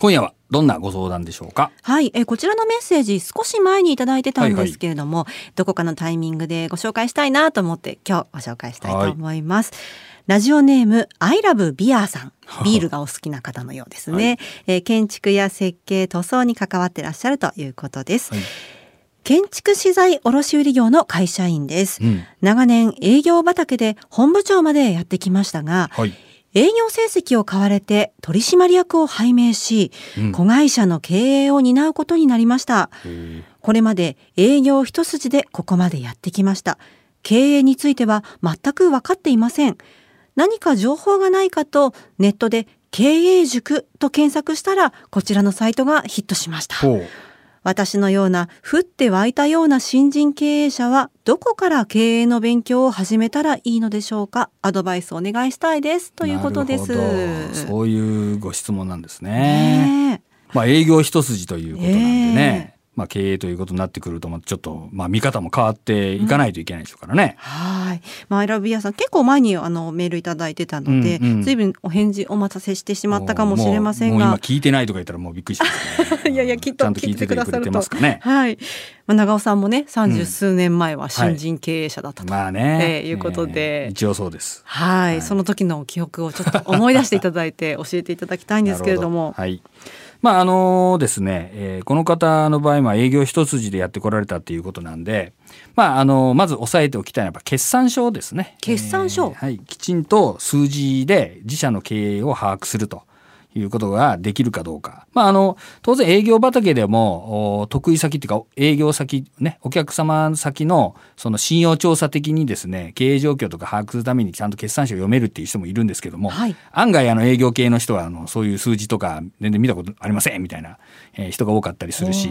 今夜はどんなご相談でしょうか？はい、えこちらのメッセージ少し前にいただいてたんですけれども、はい。はい、どこかのタイミングでご紹介したいなと思って今日ご紹介したいと思います。はい、ラジオネームアイラブビアさん。ビールがお好きな方のようですね、はい、えー、建築や設計塗装に関わってらっしゃるということです、はい、建築資材卸売業の会社員です、うん、長年営業畑で本部長までやってきましたが、はい営業成績を買われて取締役を拝命し、うん、子会社の経営を担うことになりました。これまで営業一筋でここまでやってきました。経営については全く分かっていません。何か情報がないかとネットで経営塾と検索したらこちらのサイトがヒットしました。私のような降って湧いたような新人経営者はどこから経営の勉強を始めたらいいのでしょうか？アドバイスお願いしたいです。ということです。そういうご質問なんですね、ね、まあ営業一筋ということなんでね、え。ーまあ、経営ということになってくるとちょっと、まあ、見方も変わっていかないといけないでしょうからね。うん、はい、まあ、アイラビアさん結構前にあのメールいただいてたので、うんうん、随分お返事お待たせしてしまったかもしれませんが今聞いてないとか言ったらもうびっくりしますね。いやいやきっと聞いてくださるとね。はい。まあ、長尾さんもね三十数年前は新人経営者だったと、うんはい、まあね、えー、いうことで、えー、一応そうです。はい、その時の記憶をちょっと思い出していただいて教えていただきたいんですけれども。はい。まああのですね、えー、この方の場合は営業一筋でやってこられたっていうことなんで、まああのまず押さえておきたいのは決算書ですね。決算書、えー、はい、きちんと数字で自社の経営を把握すると。いうことができるかどうか。まあ、あの、当然営業畑でも、得意先っていうか、営業先、ね、お客様先の、その信用調査的にですね、経営状況とか把握するためにちゃんと決算書を読めるっていう人もいるんですけども、はい、案外、あの、営業系の人は、あの、そういう数字とか全然見たことありませんみたいな、えー、人が多かったりするし、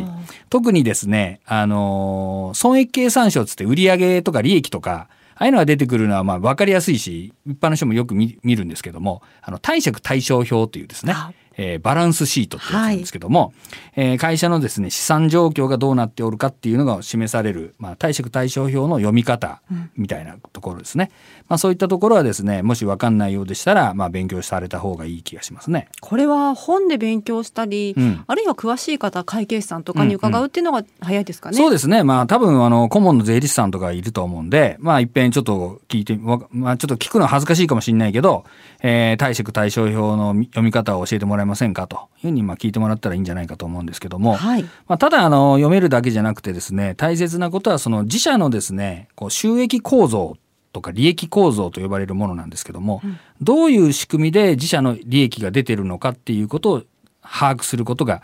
特にですね、あの、損益計算書つって売上とか利益とか、ああいうのが出てくるのはまあ分かりやすいし一般の人もよく見るんですけどもあの貸借対照表というですね、えー、バランスシートってやつなんですけども、はい、えー、会社のですね資産状況がどうなっておるかっていうのが示される、まあ、貸借対照表の読み方みたいなところですね、うん、まあ、そういったところはですねもし分かんないようでしたら、まあ、勉強された方がいい気がしますね。これは本で勉強したり、うん、あるいは詳しい方会計士さんとかに伺うっていうのが早いですかね？うんうん、そうですね。まあ多分あの顧問の税理士さんとかいると思うんでまあいっぺんちょっと聞いて、まあ、ちょっと聞くのは恥ずかしいかもしれないけど、えー、貸借対照表の読み方を教えてもらえませんかというふうにまあ聞いてもらったらいいんじゃないかと思うんですけども、はい、まあ、ただあの読めるだけじゃなくてですね大切なことはその自社のですねこう収益構造とか利益構造と呼ばれるものなんですけども、うん、どういう仕組みで自社の利益が出てるのかっていうことを把握することが、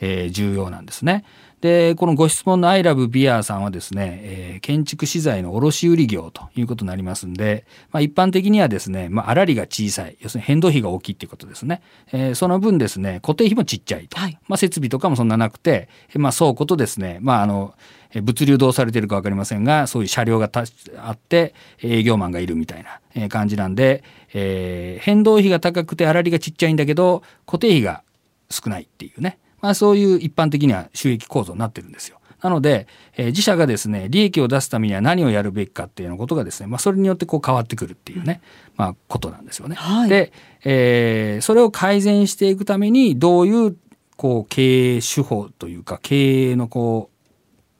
えー、重要なんですね。でこのご質問の「アイラブビアさんはですね、えー、建築資材の卸売業ということになりますんで、まあ、一般的にはですね、まあ、粗利が小さい要するに変動費が大きいっていうことですね、えー、その分ですね固定費もちっちゃいと、はい、まあ、設備とかもそんななくて、まあ、倉庫とですね、まあ、あの物流どうされてるか分かりませんがそういう車両があって営業マンがいるみたいな感じなんで、えー、変動費が高くて粗利がちっちゃいんだけど固定費が少ないっていうねまあ、そういう一般的には収益構造になってるんですよ。なので、えー、自社がですね利益を出すためには何をやるべきかっていうようなことがですね、まあ、それによってこう変わってくるっていうね、まあ、ことなんですよね。はい、で、えー、それを改善していくためにどういうこう経営手法というか経営のこう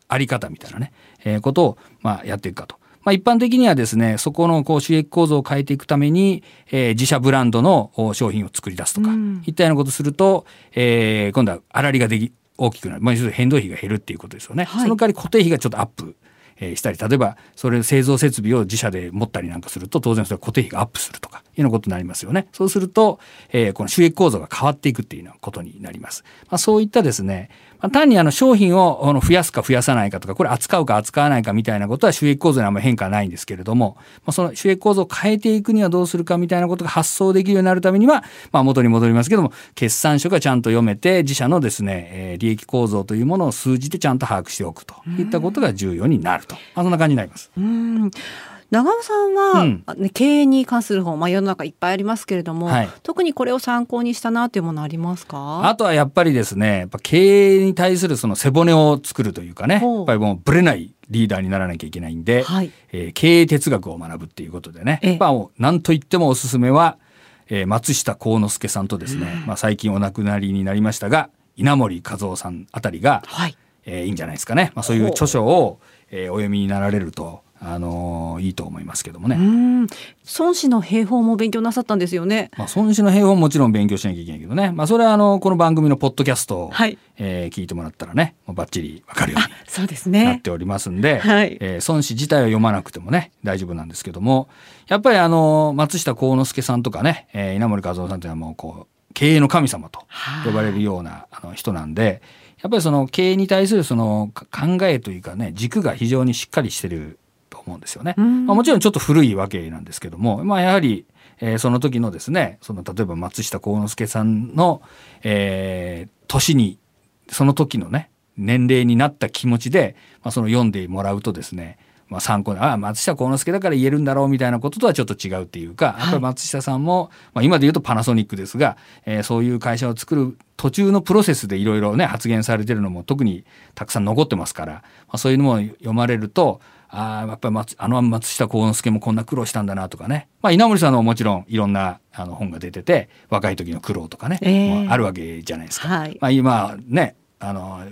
あり方みたいなね、えー、ことをまあやっていくかと。まあ、一般的にはですねそこのこう収益構造を変えていくために、えー、自社ブランドの商品を作り出すとか、うん、いったようなことすると、えー、今度は粗利ができ大きくなる、まあ、変動費が減るっていうことですよね。はい、その代わり固定費がちょっとアップえしたり例えばそれ製造設備を自社で持ったりなんかすると当然それ固定費がアップするとかいうようなことになりますよね。そうすると、えー、この収益構造が変わっていくっていうようなことになります。まあ、そういったですね、まあ、単にあの商品を増やすか増やさないかとかこれ扱うか扱わないかみたいなことは収益構造にあんまり変化はないんですけれども、まあ、その収益構造を変えていくにはどうするかみたいなことが発想できるようになるためには、まあ、元に戻りますけども決算書がちゃんと読めて自社のですね、えー、利益構造というものを数字でちゃんと把握しておくといったことが重要になると、まあ、そんな感じになります。うん。長尾さんは、うん、経営に関する本、まあ、世の中いっぱいありますけれども、はい、特にこれを参考にしたなというものありますか？あとはやっぱりですねやっぱ経営に対するその背骨を作るというかねやっぱりもうぶれないリーダーにならなきゃいけないんで、はい、えー、経営哲学を学ぶっていうことでね、やっぱ何と言ってもおすすめはえー、松下幸之助さんとですね、まあ、最近お亡くなりになりましたが稲森和夫さんあたりが、はいえー、いいんじゃないですかね、まあ、そういう著書を、えー、お読みになられるとあのー、いいと思いますけどもね。孫子の兵法も勉強なさったんですよね。まあ、孫子の兵法ももちろん勉強しなきゃいけないけどね。まあ、それはあのこの番組のポッドキャストを、はい、えー、聞いてもらったらね、もうバッチリわかるようにねなっておりますんで、はい、えー、孫子自体は読まなくてもね大丈夫なんですけども、やっぱりあの松下幸之助さんとかね、えー、稲森和夫さんというのはもうこう経営の神様と呼ばれるようなあの人なんで。やっぱりその経営に対するその考えというかね軸が非常にしっかりしてると思うんですよね。まあ、もちろんちょっと古いわけなんですけども、まあ、やはり、えー、その時のですねその例えば松下幸之助さんの、えー、年にその時のね年齢になった気持ちで、まあ、その読んでもらうとですねまあ、参考にああ松下幸之助だから言えるんだろうみたいなこととはちょっと違うっていうか、やっぱり松下さんも、まあ、今で言うとパナソニックですが、えー、そういう会社を作る途中のプロセスでいろいろね発言されてるのも特にたくさん残ってますから、まあ、そういうのも読まれるとああやっぱり松あの松下幸之助もこんな苦労したんだなとかね、まあ、稲森さんのもちろんいろんなあの本が出てて若い時の苦労とかね、えー、あるわけじゃないですか。はい、まあ、今ねあの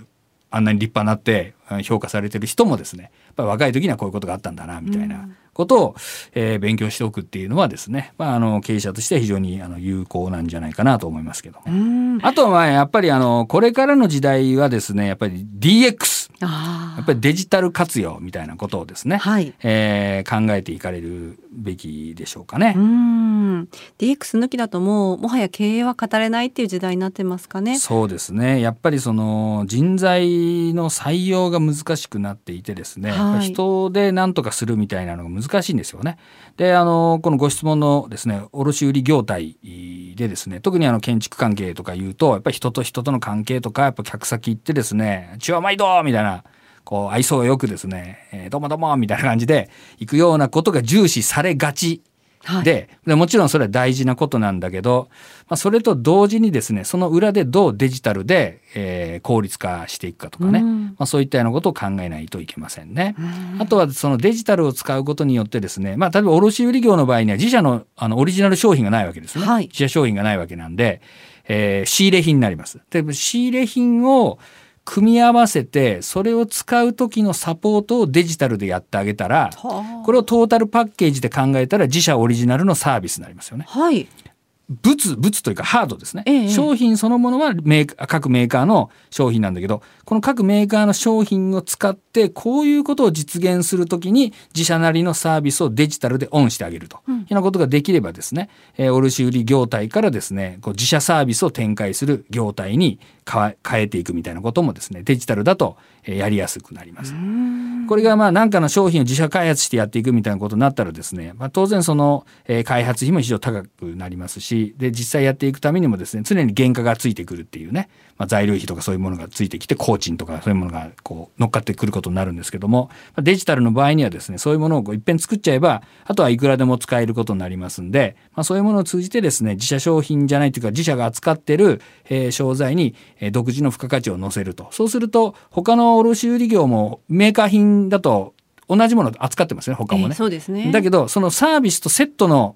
あんなに立派になって評価されてる人もですねやっぱり若い時にはこういうことがあったんだなみたいなことを、えー、勉強しておくっていうのはですね、まあ、あの経営者としては非常にあの有効なんじゃないかなと思いますけどもあとはまあやっぱりあのこれからの時代はですねやっぱり DX やっぱりデジタル活用みたいなことをですね、はい、えー、考えていかれるべきでしょうかね。うん DX 抜きだともうもはや経営は語れないっていう時代になってますかね。そうですねやっぱりその人材の採用が難しくなっていてですね、はい、人で何とかするみたいなのが難しいんですよね。であのこのご質問のですね卸売業態でですね特にあの建築関係とか言うとやっぱり人と人との関係とかやっぱ客先行ってですね「ちは毎度!」みたいなこう愛想よくですね、えー、どうもどうもみたいな感じで行くようなことが重視されがちはい、でもちろんそれは大事なことなんだけど、まあ、それと同時にですねその裏でどうデジタルで、えー、効率化していくかとかね、まあ、そういったようなことを考えないといけませんね。あとはそのデジタルを使うことによってですね、まあ、例えば卸売業の場合には自社のあのオリジナル商品がないわけですね、はい、自社商品がないわけなんで、えー、仕入れ品になります。で仕入れ品を組み合わせてそれを使う時のサポートをデジタルでやってあげたらこれをトータルパッケージで考えたら自社オリジナルのサービスになりますよね。はい、物物というかハードですね、ええ、商品そのものはメーカー各メーカーの商品なんだけどこの各メーカーの商品を使ってこういうことを実現するときに自社なりのサービスをデジタルでオンしてあげると。いうようなことができればですね、えー、卸売業態からですねこう自社サービスを展開する業態に変えていくみたいなこともですねデジタルだとやりやすくなります。これがまあ何かの商品を自社開発してやっていくみたいなことになったらですね、まあ、当然その、えー、開発費も非常に高くなりますしで実際やっていくためにもですね常に原価がついてくるっていうね、まあ、材料費とかそういうものがついてきて工賃とかそういうものがこう乗っかってくることになるんですけどもデジタルの場合にはですねそういうものをこういっぺん作っちゃえばあとはいくらでも使えることになりますんで、まあ、そういうものを通じてですね自社商品じゃないというか自社が扱ってる、えー、商材に、独自の付加価値を乗せると。そうすると他の卸売業もメーカー品だと同じもの扱ってますね他もね。えー、そうですねだけどそのサービスとセットの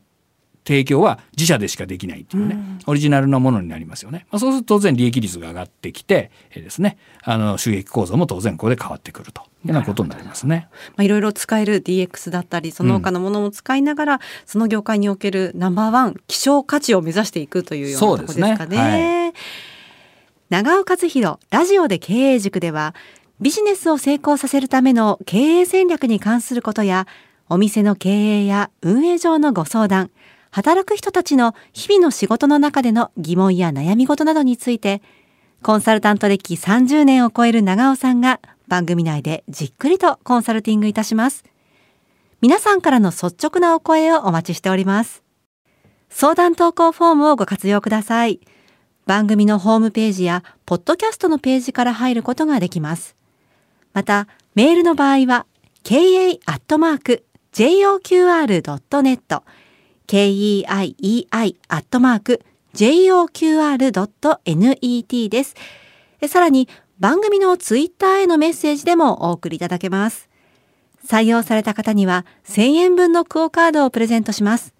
提供は自社でしかできないっていうね、うん、オリジナルなものになりますよね。まあ、そうすると当然利益率が上がってきて、えー、ですね、あの収益構造も当然ここで変わってくるというようなことになりますね。まあ、いろいろ使える DX だったりその他のものも使いながら、うん、その業界におけるナンバーワン希少価値を目指していくというようなところですかね。ねはい、長尾和弘ラジオで経営塾ではビジネスを成功させるための経営戦略に関することやお店の経営や運営上のご相談働く人たちの日々の仕事の中での疑問や悩み事などについて、コンサルタント歴30年を超える長尾さんが番組内でじっくりとコンサルティングいたします。皆さんからの率直なお声をお待ちしております。相談投稿フォームをご活用ください。番組のホームページやポッドキャストのページから入ることができます。また、メールの場合は、ka.joqr.net keii.joqr.net です。さらに番組のツイッターへのメッセージでもお送りいただけます。採用された方には1000円分のクオカードをプレゼントします。